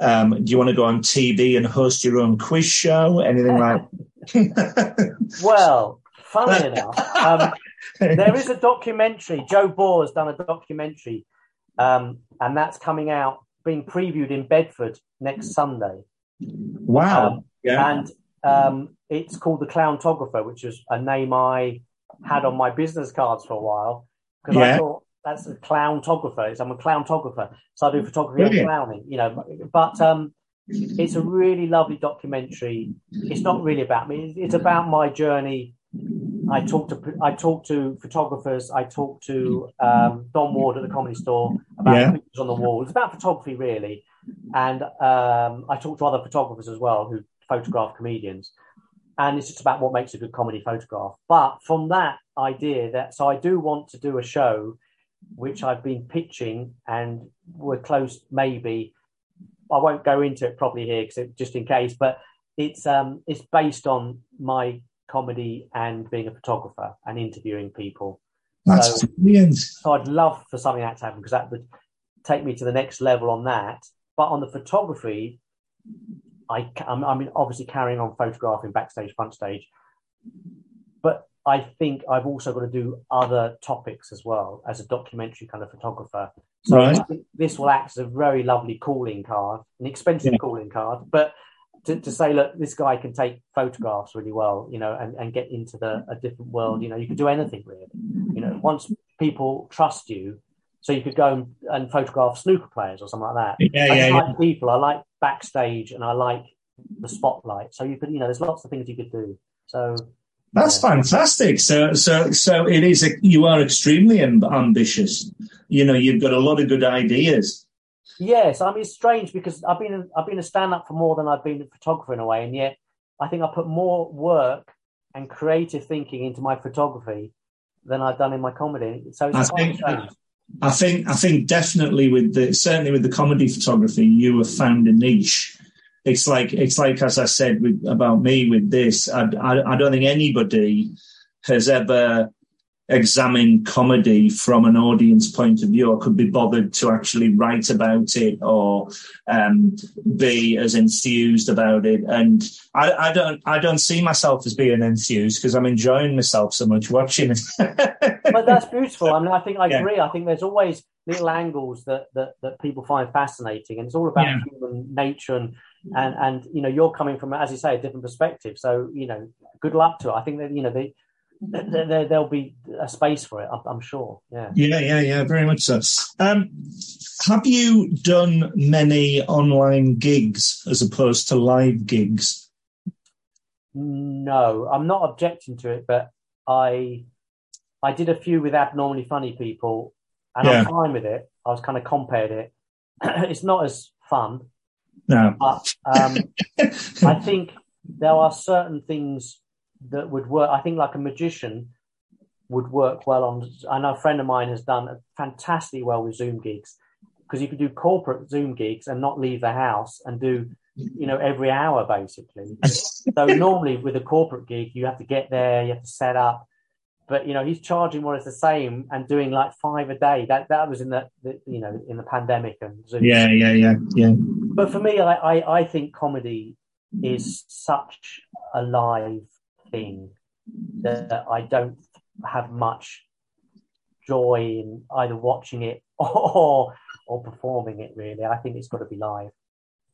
Um, do you want to go on TV and host your own quiz show? Anything like? well, funny enough, um, there is a documentary. Joe Bohr has done a documentary, um, and that's coming out, being previewed in Bedford next Sunday. Wow! Um, yeah. And um, it's called the Clowntographer, which is a name I had on my business cards for a while because yeah. I thought that's a clowntographer. I'm a clowntographer, so I do photography Brilliant. and clowning. You know, but um, it's a really lovely documentary. It's not really about me. It's about my journey. I talk to I talk to photographers. I talk to um, Don Ward at the Comedy Store about yeah. pictures on the wall. It's about photography, really, and um, I talk to other photographers as well who photograph comedians and it's just about what makes a good comedy photograph. But from that idea that so I do want to do a show which I've been pitching and we're close maybe. I won't go into it properly here because just in case, but it's um it's based on my comedy and being a photographer and interviewing people. That's so, brilliant. So I'd love for something like that to happen because that would take me to the next level on that. But on the photography, I, I'm, I'm obviously carrying on photographing backstage, front stage, but I think I've also got to do other topics as well as a documentary kind of photographer. So right. this will act as a very lovely calling card, an expensive yeah. calling card, but to, to, say, look, this guy can take photographs really well, you know, and, and get into the a different world. You know, you can do anything really. You know, once people trust you, so you could go and, and photograph snooker players or something like that. Yeah, I yeah, like people. I like backstage and I like the spotlight. So you could, you know, there's lots of things you could do. So that's yeah. fantastic. So, so, so it is. A, you are extremely ambitious. You know, you've got a lot of good ideas. Yes, I mean it's strange because I've been I've been a stand up for more than I've been a photographer in a way, and yet I think I put more work and creative thinking into my photography than I've done in my comedy. So it's I quite think, strange. I think I think definitely with the certainly with the comedy photography, you have found a niche. It's like it's like as I said with, about me with this. I, I, I don't think anybody has ever examine comedy from an audience point of view or could be bothered to actually write about it or um, be as enthused about it. And I, I, don't I don't see myself as being enthused because I'm enjoying myself so much watching it. but that's beautiful. I mean, I think I agree. Yeah. I think there's always little angles that, that, that people find fascinating and it's all about yeah. human nature and and and you know you're coming from as you say a different perspective so you know good luck to it i think that you know the there, there'll be a space for it. I'm sure. Yeah. Yeah, yeah, yeah. Very much so. Um, have you done many online gigs as opposed to live gigs? No, I'm not objecting to it, but I I did a few with abnormally funny people, and yeah. I'm fine with it. I was kind of compared it. it's not as fun. No, but um, I think there are certain things that would work. I think like a magician would work well on. I know a friend of mine has done fantastically well with Zoom gigs because you could do corporate Zoom gigs and not leave the house and do, you know, every hour basically. so normally with a corporate gig, you have to get there, you have to set up. But you know, he's charging more or the same and doing like five a day. That that was in the, the you know in the pandemic and Zoom. Yeah, yeah, yeah, yeah. But for me, I, I, I think comedy is such a live thing that I don't have much joy in either watching it or or performing it. Really, I think it's got to be live.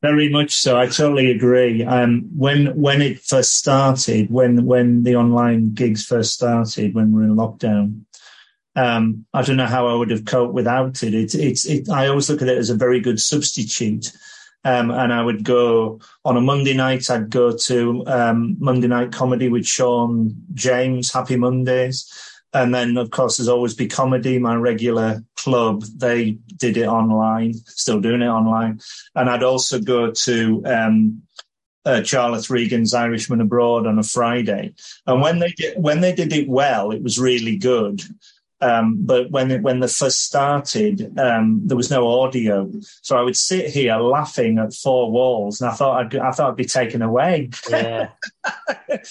Very much so. I totally agree. Um, when when it first started, when when the online gigs first started, when we are in lockdown, um, I don't know how I would have coped without it. It's it's it, I always look at it as a very good substitute um, and I would go on a Monday night. I'd go to um, Monday night comedy with Sean James, Happy Mondays, and then of course there's always be comedy, my regular club. They did it online, still doing it online, and I'd also go to um, uh, Jarlath Regan's Irishman Abroad on a Friday, and when they did when they did it well, it was really good. Um, but when when they first started, um, there was no audio, so I would sit here laughing at four walls, and I thought I'd, I thought I'd be taken away. Yeah.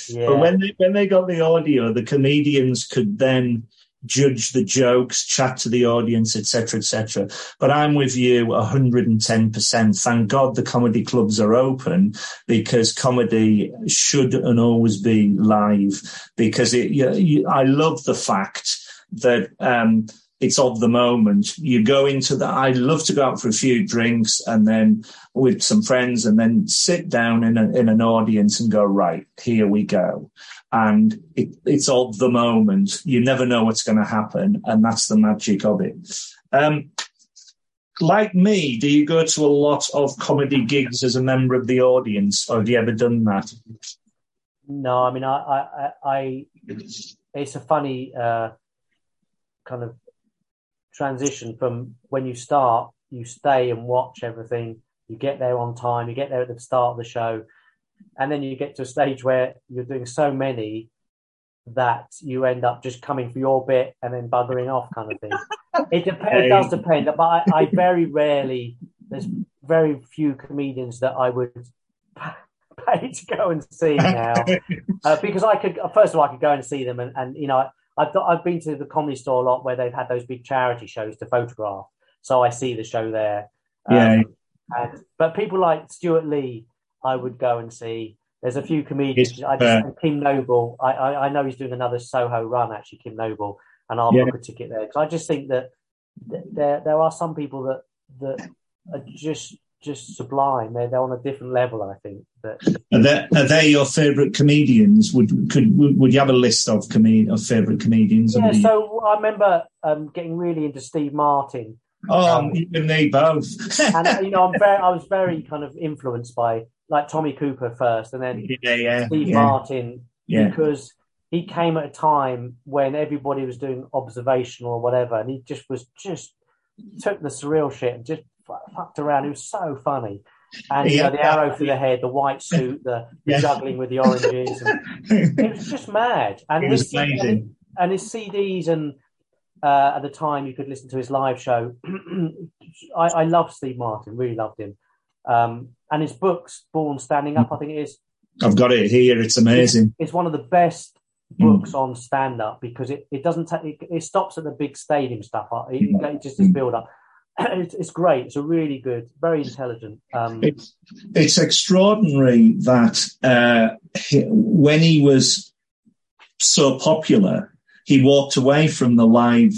yeah. But when they when they got the audio, the comedians could then judge the jokes, chat to the audience, etc., etc. But I'm with you 110%. Thank God the comedy clubs are open because comedy should and always be live because it, you, you, I love the fact that, um, it's of the moment. You go into the, I love to go out for a few drinks and then with some friends and then sit down in, a, in an audience and go, right, here we go and it, it's of the moment. You never know what's going to happen, and that's the magic of it. Um, like me, do you go to a lot of comedy gigs as a member of the audience, or have you ever done that? No, I mean, I, I, I it's a funny uh, kind of transition from when you start, you stay and watch everything. You get there on time. You get there at the start of the show and then you get to a stage where you're doing so many that you end up just coming for your bit and then buggering off kind of thing. it depends. It does depend, but I, I, very rarely. There's very few comedians that I would pay to go and see now uh, because I could. First of all, I could go and see them, and, and you know, I've I've been to the comedy store a lot where they've had those big charity shows to photograph, so I see the show there. Yeah. Um, and, but people like Stewart Lee I would go and see. There's a few comedians. I just, Kim Noble. I, I, I know he's doing another Soho run actually, Kim Noble, and I'll yeah. book a ticket there because I just think that there there are some people that that are just just sublime. They're they're on a different level. I think. But are they, are they your favourite comedians? Would could would you have a list of com- of favourite comedians? Yeah. So I remember um, getting really into Steve Martin. Oh, um, even they both. and you know, I'm very, I was very kind of influenced by like Tommy Cooper first, and then yeah, yeah, Steve yeah. Martin because he came at a time when everybody was doing observational or whatever, and he just was just took the surreal shit and just fucked around. It was so funny. And you know, the arrow through the head, the white suit, the, juggling with the oranges. And, it was just mad. And it was amazing. And his CDs and uh, at the time you could listen to his live show. I, I loved Steve Martin, really loved him. Um, and his books, Born Standing Up, I think it is. I've got it here. It's amazing. It's, it's one of the best books mm. on stand up because it, it doesn't it, it, stops at the big stadium stuff. It, it just is build up. It's, it's, great. It's a really good, very intelligent. Um, it's, it's extraordinary that uh, he, when he was so popular, he walked away from the live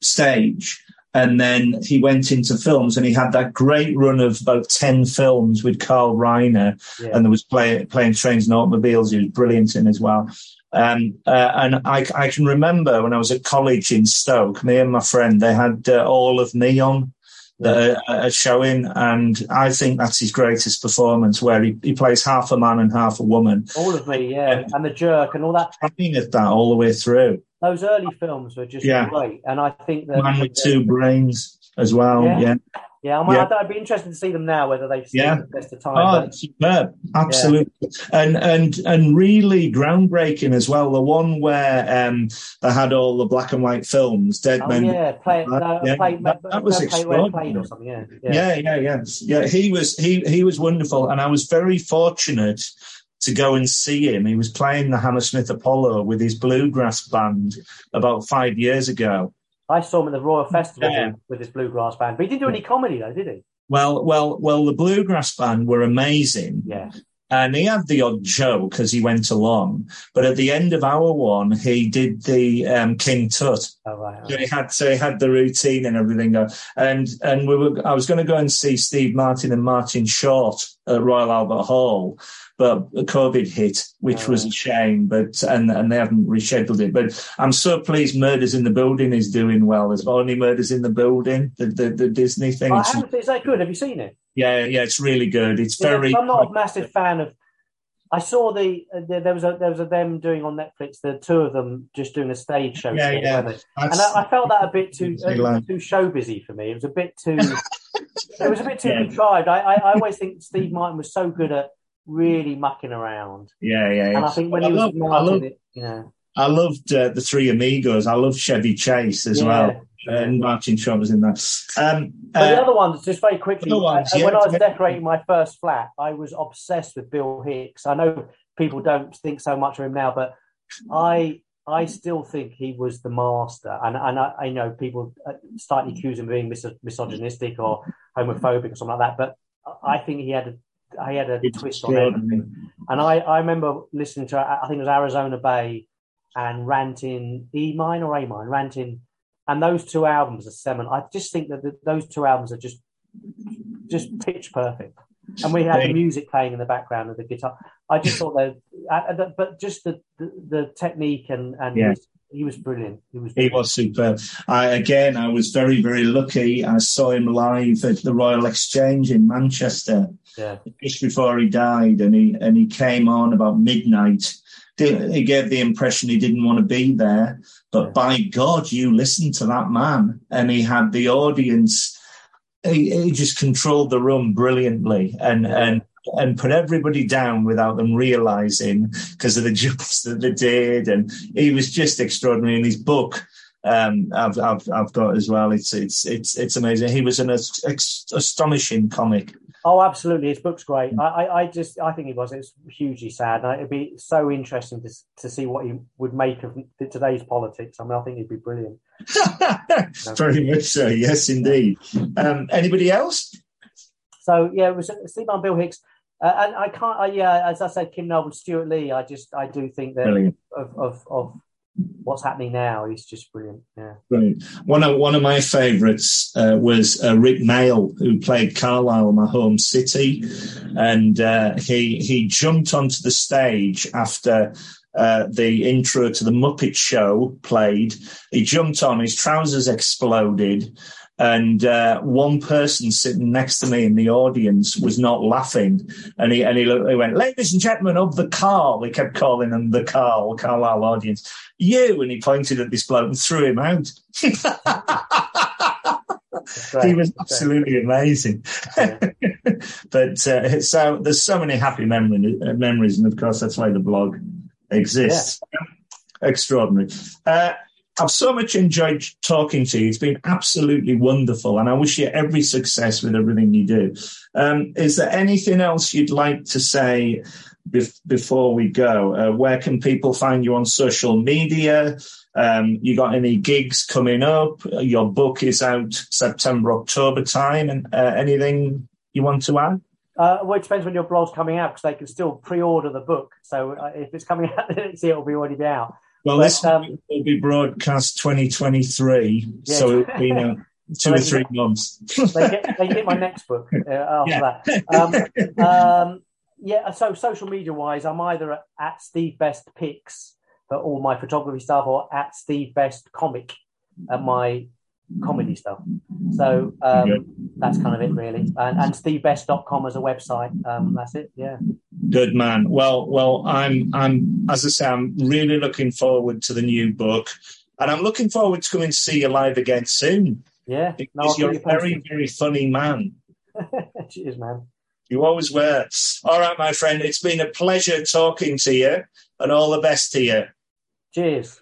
stage and then he went into films and he had that great run of about 10 films with Carl Reiner. Yeah. And there was play, Planes trains and automobiles. He was brilliant in as well. Um, uh, and I, I, can remember when I was at college in Stoke, me and my friend, they had uh, all of me on the uh, showing, and I think that's his greatest performance, where he, he plays half a man and half a woman. All of me, yeah, and the jerk and all that. Trying at that all the way through. Those early films were just yeah. great, and I think that Man with Two Brains as well. Yeah, yeah. Yeah. I yeah. I'd be interested to see them now whether they've seen yeah. the best of time. Oh, but... superb! Absolutely, yeah. and and and really groundbreaking as well. The one where um, they had all the black and white films, Dead oh, Men. Yeah, play, no, yeah. Play, that, that, was extraordinary. Or something. Yeah. yeah, yeah, yeah, yeah. He was he he was wonderful, and I was very fortunate to go and see him. He was playing the Hammersmith Apollo with his bluegrass band about five years ago. I saw him at the Royal Festival yeah. with his bluegrass band, but he didn't do any comedy though, did he? Well, well, well, the bluegrass band were amazing. Yeah. And he had the odd joke as he went along, but at the end of our one, he did the um, King Tut. Oh, right, So he had so he had the routine and everything. And and we were I was going to go and see Steve Martin and Martin Short at Royal Albert Hall, but COVID hit, which was a shame. But and and they haven't rescheduled it. But I'm so pleased Murders in the Building is doing well. There's only Murders in the Building, the the, the Disney thing. Oh, is that good? Have you seen it? Yeah, yeah, it's really good. It's yeah, very. I'm not a massive fan of. I saw the, uh, the, there was a there was a them doing on Netflix the two of them just doing a stage show yeah, yeah. and I, I, felt that a bit too uh, too show busy for me. It was a bit too it was a bit too yeah. contrived. I, I, I always think Steve Martin was so good at really mucking around. Yeah, yeah. And I think when he was love, it, you know. I loved uh, the Three Amigos. I loved Chevy Chase as yeah, well. And Martin Short was in that. Um, but uh, the other ones, just very quickly, ones, uh, yeah, when I was decorating my first flat, I was obsessed with Bill Hicks. I know people don't think so much of him now, but I I still think he was the master. And, and I, I know people uh, slightly accuse him of being mis- misogynistic or homophobic or something like that, but I think he had a he had a it's twist on everything. And I, I remember listening to I think it was Arizona Bay and ranting E mine or A mine, ranting, and those two albums are seminal. I just think that the, those two albums are just just pitch perfect. And we had the music playing in the background of the guitar. I just thought that, uh, but just the, the, the technique and and yeah. he was brilliant. He was. Brilliant. He was superb. I again, I was very very lucky. I saw him live at the Royal Exchange in Manchester. Yeah. Just before he died, and he and he came on about midnight. He gave the impression he didn't want to be there, but by God, you listened to that man, and he had the audience. He, he just controlled the room brilliantly, and and and put everybody down without them realizing because of the jumps that they did. And he was just extraordinary in his book. Um, I've, I've, I've got as well. It's, it's, it's, it's amazing. He was an ex- astonishing comic. Oh, absolutely. His book's great. I, I, I, just, I think it was. It's hugely sad. And It'd be so interesting to, to see what he would make of today's politics. I mean, I think he'd be brilliant. Very much so. Yes, indeed. Um, anybody else? So yeah, it was Steve and Bill Hicks. Uh, and I can't, I, yeah, as I said, Kim Noble, Stewart Lee. I just, I do think that of, of, of what's happening now, he's just brilliant. Yeah, brilliant. One of one of my favourites uh, was uh, Rik Mayall, who played Carlisle, my home city, and uh, he he jumped onto the stage after. Uh, the intro to the Muppet Show played. He jumped on, his trousers exploded, and uh, one person sitting next to me in the audience was not laughing, and he and he, looked, he went, "Ladies and gentlemen of the Carl," he kept calling them the Carl, Carlisle audience. You, and he pointed at this bloke and threw him out. he was absolutely amazing. Yeah. but uh, so there's so many happy memory, uh, memories, and of course that's why the blog exists. Yeah. Extraordinary. Uh, I've so much enjoyed talking to you. It's been absolutely wonderful, and I wish you every success with everything you do. Um, is there anything else you'd like to say bef- before we go? Uh, where can people find you on social media? Um, you got any gigs coming up? Your book is out September, October time, and uh, anything you want to add? Uh, well, it depends when your blog's coming out because they can still pre-order the book. So uh, if it's coming out, it'll be already out. Well, but, this um, will be broadcast 2023, yeah. so it'll be two or three months. they, get, they get my next book uh, after that. Um, um, yeah, so social media wise, I'm either at, at Steve Best Pics for all my photography stuff or at Steve Best Comic at my comedy stuff. So um, that's kind of it, really. And, and stevebest.com as a website. Um, that's it. Yeah. Good man. Well, well, I'm, I'm, as I say, I'm really looking forward to the new book, and I'm looking forward to coming to see you live again soon. Yeah, because no, you're a very, very funny man. Cheers, man. You always were. All right, my friend. It's been a pleasure talking to you, and all the best to you. Cheers.